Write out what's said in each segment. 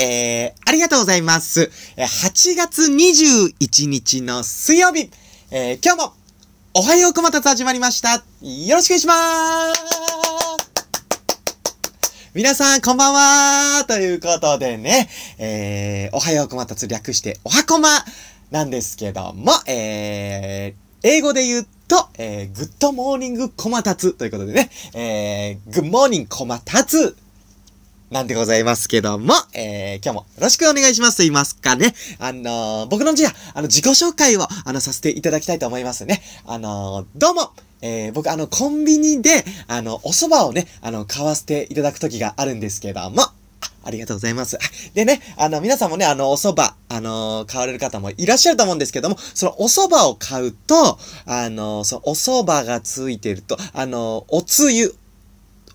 えー、ありがとうございます。8月21日の水曜日、えー、今日も、おはようこまたつ始まりました。よろしくお願いしまーす。皆さん、こんばんはということでね、えー、おはようこまたつ略して、おはこまなんですけども、えー、英語で言うと、えー、 Good morning こまたつということでね、えー、 Good morning こまたつなんでございますけども、えー、今日もよろしくお願いしますと言いますかね。あのー僕のじゃあ、の、自己紹介を、あの、させていただきたいと思いますね。あのーどうも、えー、僕、あの、コンビニで、あの、お蕎麦をね、あの、買わせていただく時があるんですけども、あありがとうございます。でね、あの、皆さんもね、あの、お蕎麦、あの買われる方もいらっしゃると思うんですけども、そのお蕎麦を買うと、あのそのお蕎麦がついてると、あのおつゆ、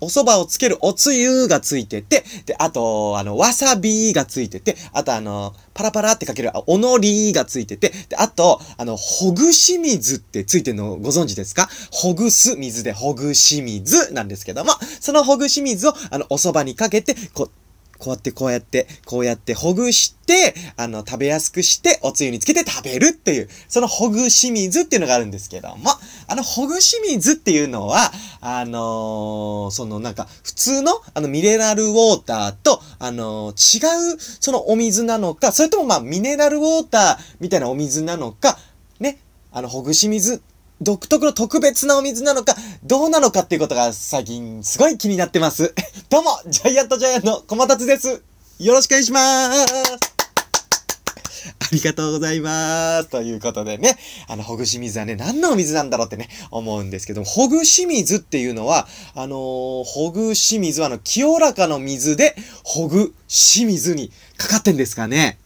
お蕎麦をつけるおつゆがついてて、で、あと、あの、わさびがついてて、あとあの、パラパラってかけるおのりがついてて、で、あと、あの、ほぐし水ってついてるのご存知ですか？ほぐす水でほぐし水なんですけども、そのほぐし水を、あの、お蕎麦にかけて、こう、こうやってこうやって、こうやってほぐして、あの、食べやすくして、おつゆにつけて食べるっていう、そのほぐし水っていうのがあるんですけども、あの、ほぐし水っていうのは、あのーそのなんか、普通の、あの、ミネラルウォーターと、あのー違う、そのお水なのか、それともまあ、ミネラルウォーターみたいなお水なのか、ね、あの、ほぐし水、独特の特別なお水なのか、どうなのかっていうことが最近すごい気になってます。どうも、ジャイアントジャイアンの小松達です。よろしくお願いしまーす。ありがとうございます。ということでね、あの、ほぐし水はね、何のお水なんだろうってね、思うんですけども、ほぐし水っていうのは、あのーほぐし水はあの、清らかの水で、ほぐし水にかかってんですかね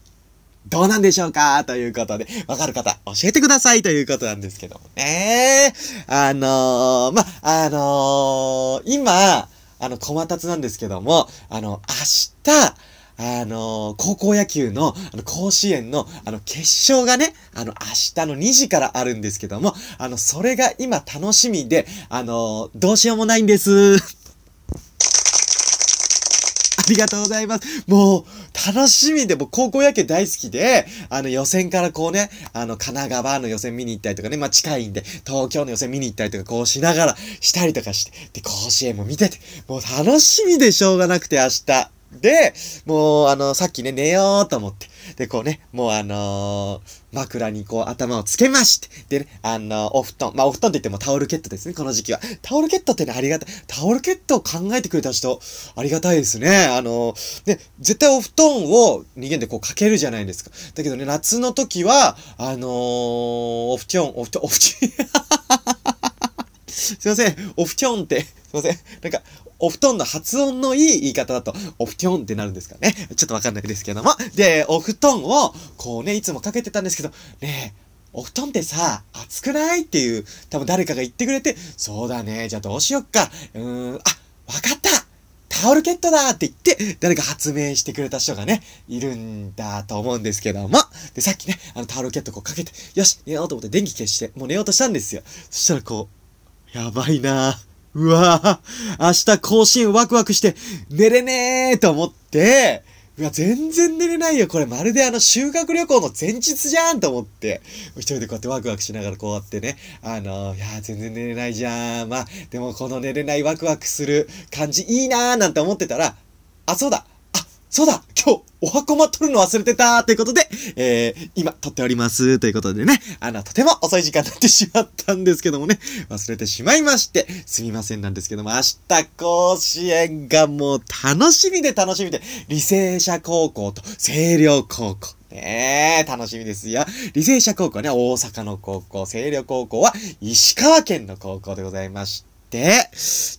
どうなんでしょうか？ということで、わかる方、教えてくださいということなんですけどもね。あのー、ま、あのー、今、あの、小松なんですけども、あの、明日、あのー高校野球の、あの、甲子園の、あの、決勝がね、あの、明日の2時からあるんですけども、あの、それが今楽しみで、あのーどうしようもないんです。ありがとうございます。もう、楽しみで、も、高校野球大好きで、あの、予選からこうね、あの、神奈川の予選見に行ったりとかね、まあ、近いんで、東京の予選見に行ったりとか、こうしながら、したりとかして、で、甲子園も見てて、もう楽しみでしょうがなくて、明日。で、もう、あの、さっきね、寝ようと思って。で、こうね、もうあのー枕にこう頭をつけまして。でね、あのお布団。まあ、お布団って言ってもタオルケットですね、この時期は。タオルケットってね、ありがたい。タオルケットを考えてくれた人、ありがたいですね。あので、絶対お布団を人間でこうかけるじゃないですか。だけどね、夏の時は、あのーお布団、お布団、お布団、すいません、お布団って、すいません、なんか、お布団の発音のいい言い方だと、お布団ってなるんですかね。ちょっとわかんないですけども。で、お布団を、こうね、いつもかけてたんですけど、ねえ、お布団ってさ、暑くないっていう、多分誰かが言ってくれて、そうだね、じゃあどうしよっか。うーん、あ、わかったタオルケットだって言って、誰か発明してくれた人がね、いるんだと思うんですけども。で、さっきね、あのタオルケットこうかけて、よし、寝ようと思って電気消して、もう寝ようとしたんですよ。そしたらこう、やばいなぁうわぁ、明日更新ワクワクして、寝れねえと思って、うわ、全然寝れないよ。これまるであの修学旅行の前日じゃんと思って、一人でこうやってワクワクしながらこうやってね、あのいやー全然寝れないじゃん。まあ、でもこの寝れないワクワクする感じいいなーなんて思ってたら、あ、そうだ、そうだ今日、お箱ま取るの忘れてたということで、えー、今、撮っております。ということでね、あの、とても遅い時間になってしまったんですけどもね、忘れてしまいまして、すみませんなんですけども、明日甲子園がもう楽しみで楽しみで、履正社高校と星稜高校。ねえ、楽しみですよ。履正社高校はね、大阪の高校、星稜高校は石川県の高校でございまして、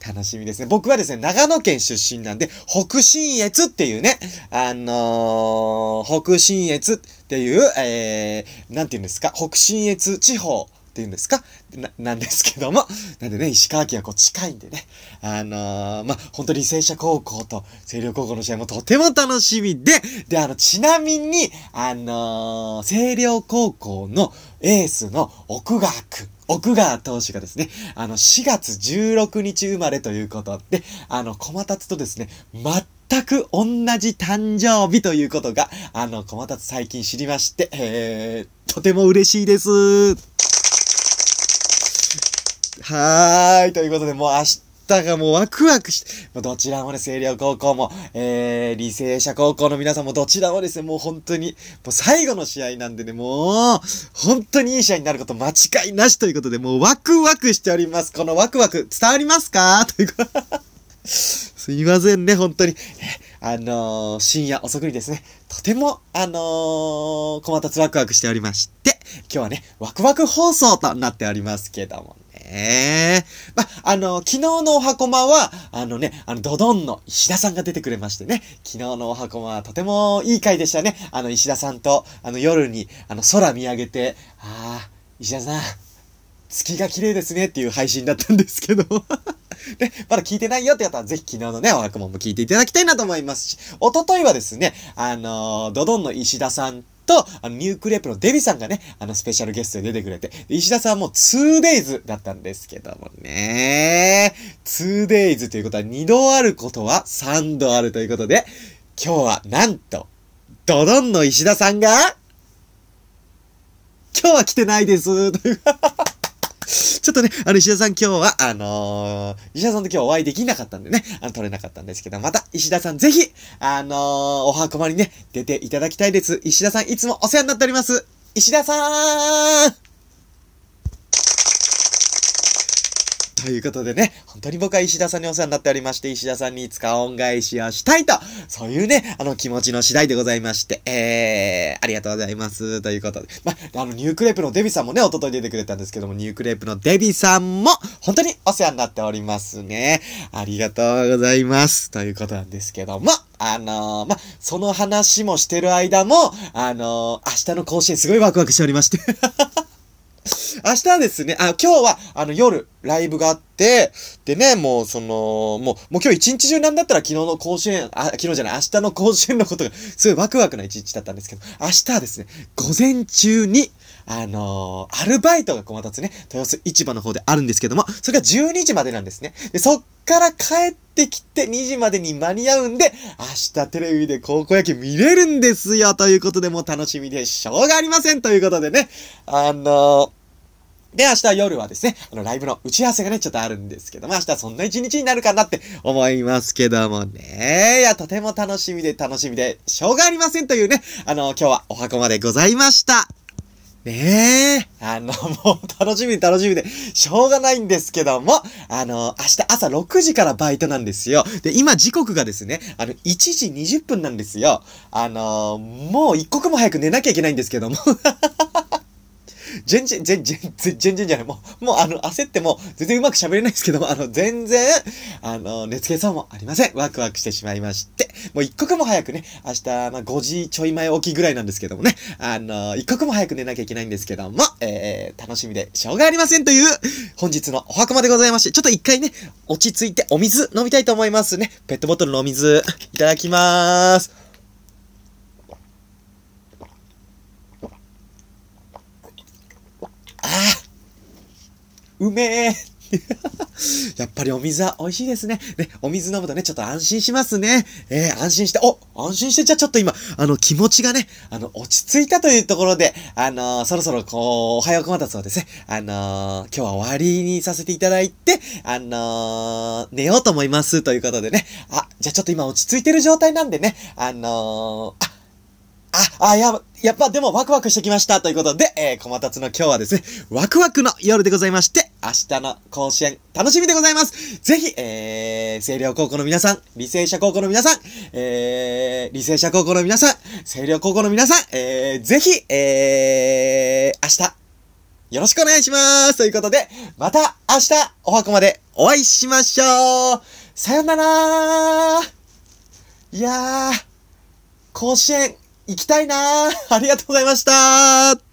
楽しみですね。僕はですね、長野県出身なんで、北信越っていうね、あのー、北信越っていう、えー、なんて言うんですか、北信越地方っていうんですか？な、なんですけども。なんでね、石川県はこう近いんでね。あのー、まあ、本当に履正社高校と星稜高校の試合もとても楽しみで、で、あの、ちなみに、あのー、星稜高校のエースの奥川くん。奥川投手がですね、あの、4月16日生まれということで、あの、小松とですね、全く同じ誕生日ということが、あの、小松最近知りまして、えー、とても嬉しいです。はーい。ということで、もう明日、がもうワクワクして、どちらもね、星稜高校も、えー、履正社高校の皆さんもどちらもですね、もう本当に、もう最後の試合なんでね、もう、本当にいい試合になること間違いなしということで、もうワクワクしております。このワクワク伝わりますか？ということ すいませんね、本当に。あのー、深夜遅くにですね、とても、あのー、小松ワクワクしておりまして、今日はね、ワクワク放送となっておりますけどもね。ま、あの、昨日のおはこまは、あのね、あの、ドドンの石田さんが出てくれましてね、昨日のおはこまはとてもいい回でしたね。あの、石田さんと、あの、夜に、あの、空見上げて、ああ、石田さん、月が綺麗ですねっていう配信だったんですけど ね、まだ聞いてないよって方はぜひ昨日のね、おはこもも聞いていただきたいなと思いますし、おとといはですね、あのー、ドドンの石田さんと、あの、ニュークレープのデビさんがね、あの、スペシャルゲストで出てくれて、石田さんも 2days だったんですけどもね。2days ということは2度あることは3度あるということで、今日はなんと、ドドンの石田さんが、今日は来てないです。というちょっとね、あの、石田さん今日は、あのー、石田さんと今日お会いできなかったんでね、あの、撮れなかったんですけど、また、石田さんぜひ、あのー、おはこまにね、出ていただきたいです。石田さんいつもお世話になっております。石田さーんということでね、本当に僕は石田さんにお世話になっておりまして、石田さんにいつか恩返しをしたいと、そういうね、あの気持ちの次第でございまして、えー、ありがとうございます。ということで、まあ、の、ニュークレープのデビさんもね、おととい出てくれたんですけども、ニュークレープのデビさんも、本当にお世話になっておりますね。ありがとうございます。ということなんですけども、あのー、まその話もしてる間も、あのー、明日の甲子園すごいワクワクしておりまして明日はですね、あ、今日は、あの、夜、ライブがあって、でね、もう、その、もう、もう今日一日中なんだったら昨日の甲子園、あ、昨日じゃない、明日の甲子園のことが、すごいワクワクな一日だったんですけど、明日はですね、午前中に、あのー、アルバイトが小松ね、豊洲市場の方であるんですけども、それが12時までなんですね。で、そっから帰ってきて2時までに間に合うんで、明日テレビで高校野球見れるんですよということでもう楽しみでしょうがありませんということでね、あのーで、明日夜はですね、あの、ライブの打ち合わせがね、ちょっとあるんですけども、明日そんな一日になるかなって思いますけどもね。いや、とても楽しみで楽しみで、しょうがありませんというね、あの、今日はお箱までございました。ねえ。あの、もう楽しみで楽しみで、しょうがないんですけども、あの、明日朝6時からバイトなんですよ。で、今時刻がですね、あの、1時20分なんですよ。あの、もう一刻も早く寝なきゃいけないんですけども。全然、全然、全然じゃない。もう、もうあの、焦っても、全然うまく喋れないですけども、あの、全然、あの、熱計算もありません。ワクワクしてしまいまして。もう一刻も早くね、明日、まあ、5時ちょい前起きぐらいなんですけどもね、あの、一刻も早く寝なきゃいけないんですけども、えー、楽しみでしょうがありませんという、本日のお墓までございまして、ちょっと一回ね、落ち着いてお水飲みたいと思いますね。ペットボトルのお水、いただきまーす。うめえやっぱりお水は美味しいですね。ね、お水飲むとね、ちょっと安心しますね。えー、安心して、お安心して、じゃあちょっと今、あの、気持ちがね、あの、落ち着いたというところで、あのー、そろそろ、こう、おはようこまたつをですね、あのー、今日は終わりにさせていただいて、あの寝ようと思います。ということでね、あ、じゃあちょっと今落ち着いてる状態なんでね、あのあ、あ、あ、やば、やっぱでもワクワクしてきましたということで、えー、小松の今日はですね、ワクワクの夜でございまして、明日の甲子園楽しみでございます。ぜひ、えー、星稜高校の皆さん、履正社高校の皆さん、えー、履正社高校の皆さん、星稜高校の皆さん、えー、ぜひ、えー、明日、よろしくお願いしますということで、また明日、お箱までお会いしましょうさよならいやー、甲子園行きたいなありがとうございました